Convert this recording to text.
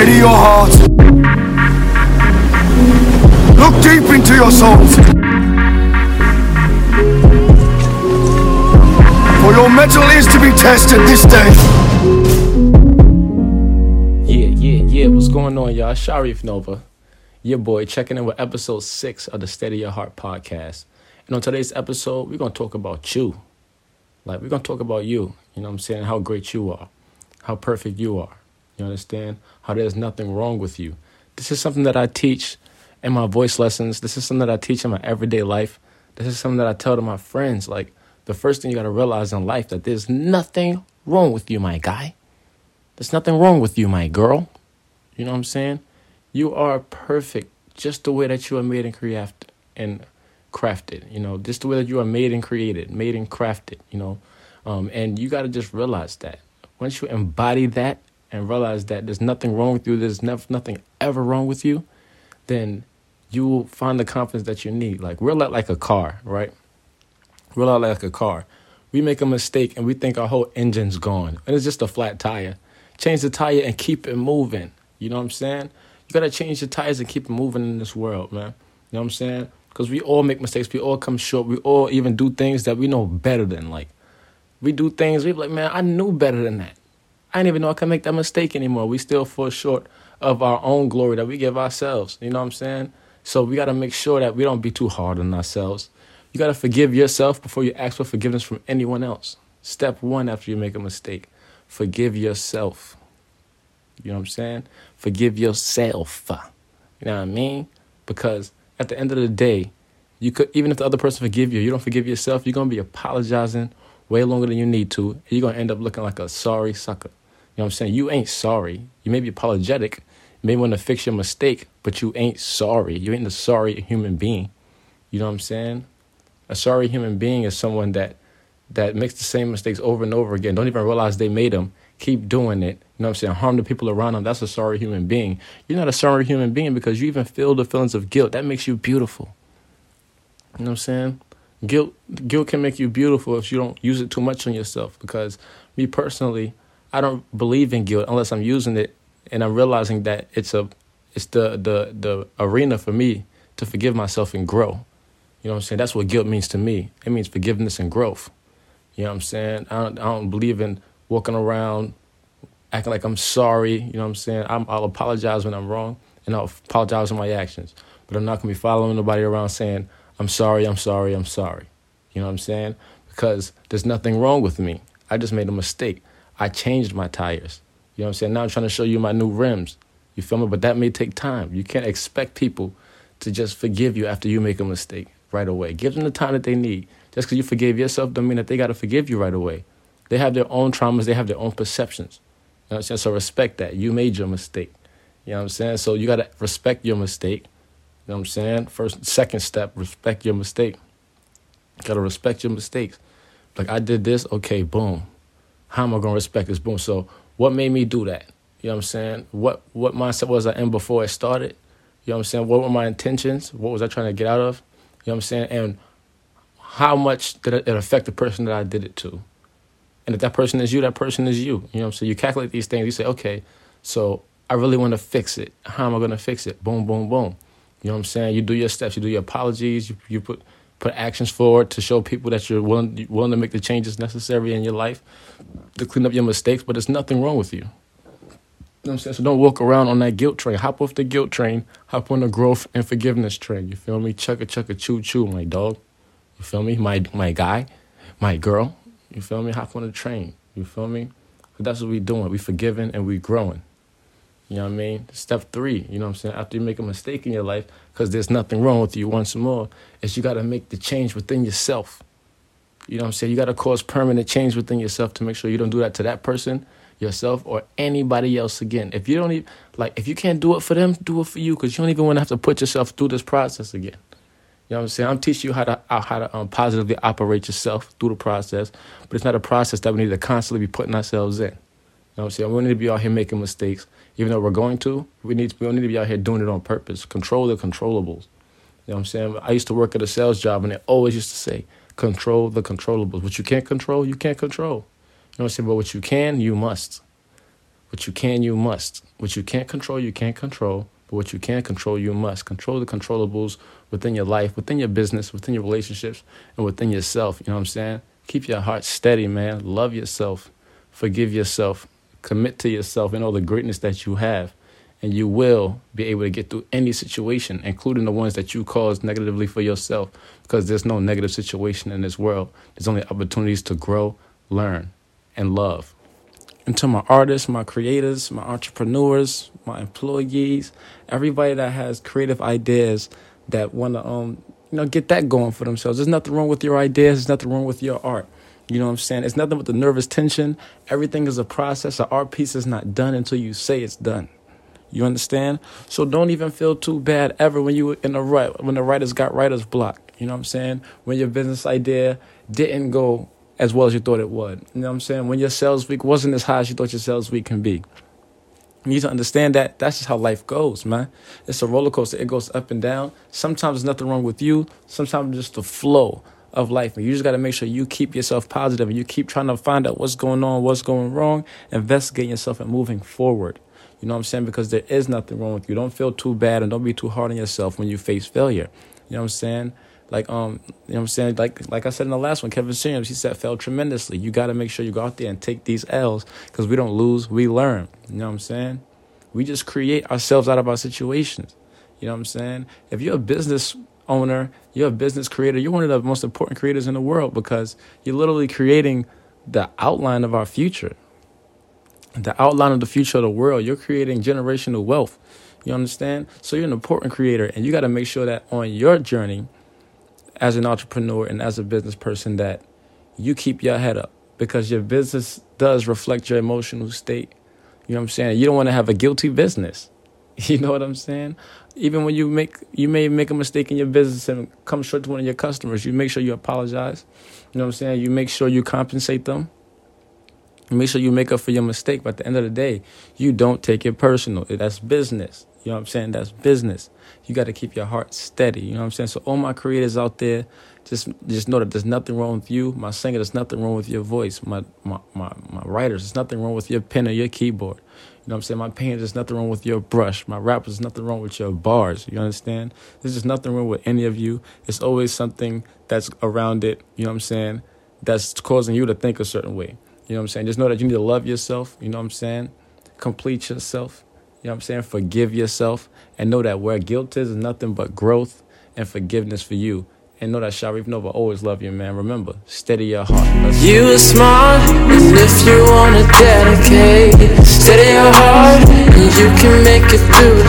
Steady your heart. Look deep into your souls. For your mettle is to be tested this day. Yeah, yeah, yeah. What's going on, y'all? Sharif Nova, your boy, checking in with episode six of the Steady Your Heart podcast. And on today's episode, we're gonna talk about you. Like we're gonna talk about you. You know what I'm saying? How great you are, how perfect you are. You understand? How there's nothing wrong with you. This is something that I teach in my voice lessons. This is something that I teach in my everyday life. This is something that I tell to my friends. Like the first thing you gotta realize in life that there's nothing wrong with you, my guy. There's nothing wrong with you, my girl. You know what I'm saying? You are perfect just the way that you are made and created and crafted. You know, just the way that you are made and created, made and crafted. You know, um, and you got to just realize that once you embody that and realize that there's nothing wrong with you, there's never nothing ever wrong with you, then you will find the confidence that you need. Like we're like, like a car, right? We're like a car. We make a mistake and we think our whole engine's gone, and it's just a flat tire. Change the tire and keep it moving. You know what I'm saying? You gotta change the tires and keep it moving in this world, man. You know what I'm saying? Because we all make mistakes. We all come short. We all even do things that we know better than. Like, we do things, we like, man, I knew better than that. I didn't even know I could make that mistake anymore. We still fall short of our own glory that we give ourselves. You know what I'm saying? So we got to make sure that we don't be too hard on ourselves. You got to forgive yourself before you ask for forgiveness from anyone else. Step one after you make a mistake forgive yourself. You know what I'm saying? Forgive yourself. You know what I mean? Because at the end of the day, you could even if the other person forgive you, you don't forgive yourself, you're gonna be apologizing way longer than you need to, and you're gonna end up looking like a sorry sucker. You know what I'm saying? You ain't sorry. You may be apologetic, you may want to fix your mistake, but you ain't sorry. You ain't a sorry human being. You know what I'm saying? A sorry human being is someone that that makes the same mistakes over and over again. Don't even realize they made them. Keep doing it. You know what I'm saying? Harm the people around them. That's a sorry human being. You're not a sorry human being because you even feel the feelings of guilt. That makes you beautiful. You know what I'm saying? Guilt guilt can make you beautiful if you don't use it too much on yourself. Because me personally, I don't believe in guilt unless I'm using it and I'm realizing that it's a it's the the the arena for me to forgive myself and grow. You know what I'm saying? That's what guilt means to me. It means forgiveness and growth. You know what I'm saying? I don't, I don't believe in walking around acting like I'm sorry. You know what I'm saying? i will apologize when I'm wrong and I'll apologize for my actions. But I'm not going to be following nobody around saying, I'm sorry, I'm sorry, I'm sorry. You know what I'm saying? Because there's nothing wrong with me. I just made a mistake. I changed my tires. You know what I'm saying? Now I'm trying to show you my new rims. You feel me? But that may take time. You can't expect people to just forgive you after you make a mistake right away. Give them the time that they need. Just because you forgave yourself don't mean that they got to forgive you right away. They have their own traumas, they have their own perceptions. You know what I'm saying? So respect that. You made your mistake. You know what I'm saying? So you got to respect your mistake. You know what I'm saying? First, second step, respect your mistake. Got to respect your mistakes. Like, I did this, okay, boom. How am I to respect this? Boom. So, what made me do that? You know what I'm saying? What what mindset was I in before it started? You know what I'm saying? What were my intentions? What was I trying to get out of? You know what I'm saying? And how much did it affect the person that I did it to? And if that person is you, that person is you. You know what I'm saying? You calculate these things. You say, okay, so I really want to fix it. How am I to fix it? Boom, boom, boom. You know what I'm saying? You do your steps. You do your apologies. You, you put put actions forward to show people that you're willing willing to make the changes necessary in your life to clean up your mistakes. But there's nothing wrong with you. You know what I'm saying? So don't walk around on that guilt train. Hop off the guilt train. Hop on the growth and forgiveness train. You feel me? Chucka chucka choo choo, my dog. You feel me? My my guy, my girl. You feel me? Hop on the train. You feel me? That's what we doing. We forgiving and we growing. You know what I mean? Step three, you know what I'm saying? After you make a mistake in your life, because there's nothing wrong with you once more, is you got to make the change within yourself. You know what I'm saying? You got to cause permanent change within yourself to make sure you don't do that to that person, yourself, or anybody else again. If you don't even, like, if you can't do it for them, do it for you, because you don't even want to have to put yourself through this process again. You know what I'm saying? I'm teaching you how to uh, how to um, positively operate yourself through the process, but it's not a process that we need to constantly be putting ourselves in. You know what I'm saying? We need to be out here making mistakes, even though we're going to. We need to, we don't need to be out here doing it on purpose. Control the controllables. You know what I'm saying? I used to work at a sales job, and they always used to say, "Control the controllables." What you can't control, you can't control. You know what I'm saying? But what you can, you must. What you can, you must. What you can't control, you can't control. But what you can control, you must. Control the controllables within your life, within your business, within your relationships, and within yourself. You know what I'm saying? Keep your heart steady, man. Love yourself. Forgive yourself. Commit to yourself and all the greatness that you have. And you will be able to get through any situation, including the ones that you cause negatively for yourself, because there's no negative situation in this world. There's only opportunities to grow, learn, and love and to my artists, my creators, my entrepreneurs, my employees, everybody that has creative ideas that want to um you know get that going for themselves. There's nothing wrong with your ideas. There's nothing wrong with your art. You know what I'm saying? It's nothing but the nervous tension. Everything is a process. An art piece is not done until you say it's done. You understand? So don't even feel too bad ever when you were in the right when the writers got writer's block. You know what I'm saying? When your business idea didn't go as well as you thought it would. You know what I'm saying? When your sales week wasn't as high as you thought your sales week can be. You need to understand that that's just how life goes, man. It's a roller coaster. It goes up and down. Sometimes there's nothing wrong with you. Sometimes it's just the flow of life. And you just got to make sure you keep yourself positive and you keep trying to find out what's going on, what's going wrong, investigating yourself and moving forward. You know what I'm saying? Because there is nothing wrong with you. Don't feel too bad and don't be too hard on yourself when you face failure. You know what I'm saying? like um you know what I'm saying like like I said in the last one Kevin Samuels he said fell tremendously you got to make sure you go out there and take these L's cuz we don't lose we learn you know what I'm saying we just create ourselves out of our situations you know what I'm saying if you're a business owner you're a business creator you're one of the most important creators in the world because you're literally creating the outline of our future the outline of the future of the world you're creating generational wealth you understand so you're an important creator and you got to make sure that on your journey as an entrepreneur and as a business person that you keep your head up because your business does reflect your emotional state. You know what I'm saying? You don't want to have a guilty business. You know what I'm saying? Even when you make you may make a mistake in your business and come short to one of your customers, you make sure you apologize. You know what I'm saying? You make sure you compensate them. Make sure you make up for your mistake. But at the end of the day, you don't take it personal. That's business. You know what I'm saying? That's business. You got to keep your heart steady. You know what I'm saying? So all my creators out there, just just know that there's nothing wrong with you. My singer, there's nothing wrong with your voice. My my my, my writers, there's nothing wrong with your pen or your keyboard. You know what I'm saying? My painters, there's nothing wrong with your brush. My rappers, there's nothing wrong with your bars. You understand? There's just nothing wrong with any of you. It's always something that's around it. You know what I'm saying? That's causing you to think a certain way. You know what I'm saying? Just know that you need to love yourself. You know what I'm saying? Complete yourself. You know what I'm saying? Forgive yourself and know that where guilt is, is nothing but growth and forgiveness for you. And know that Sharif Nova always love you, man. Remember, steady your heart. Let's you are smart, and if you wanna dedicate, steady your heart, and you can make it through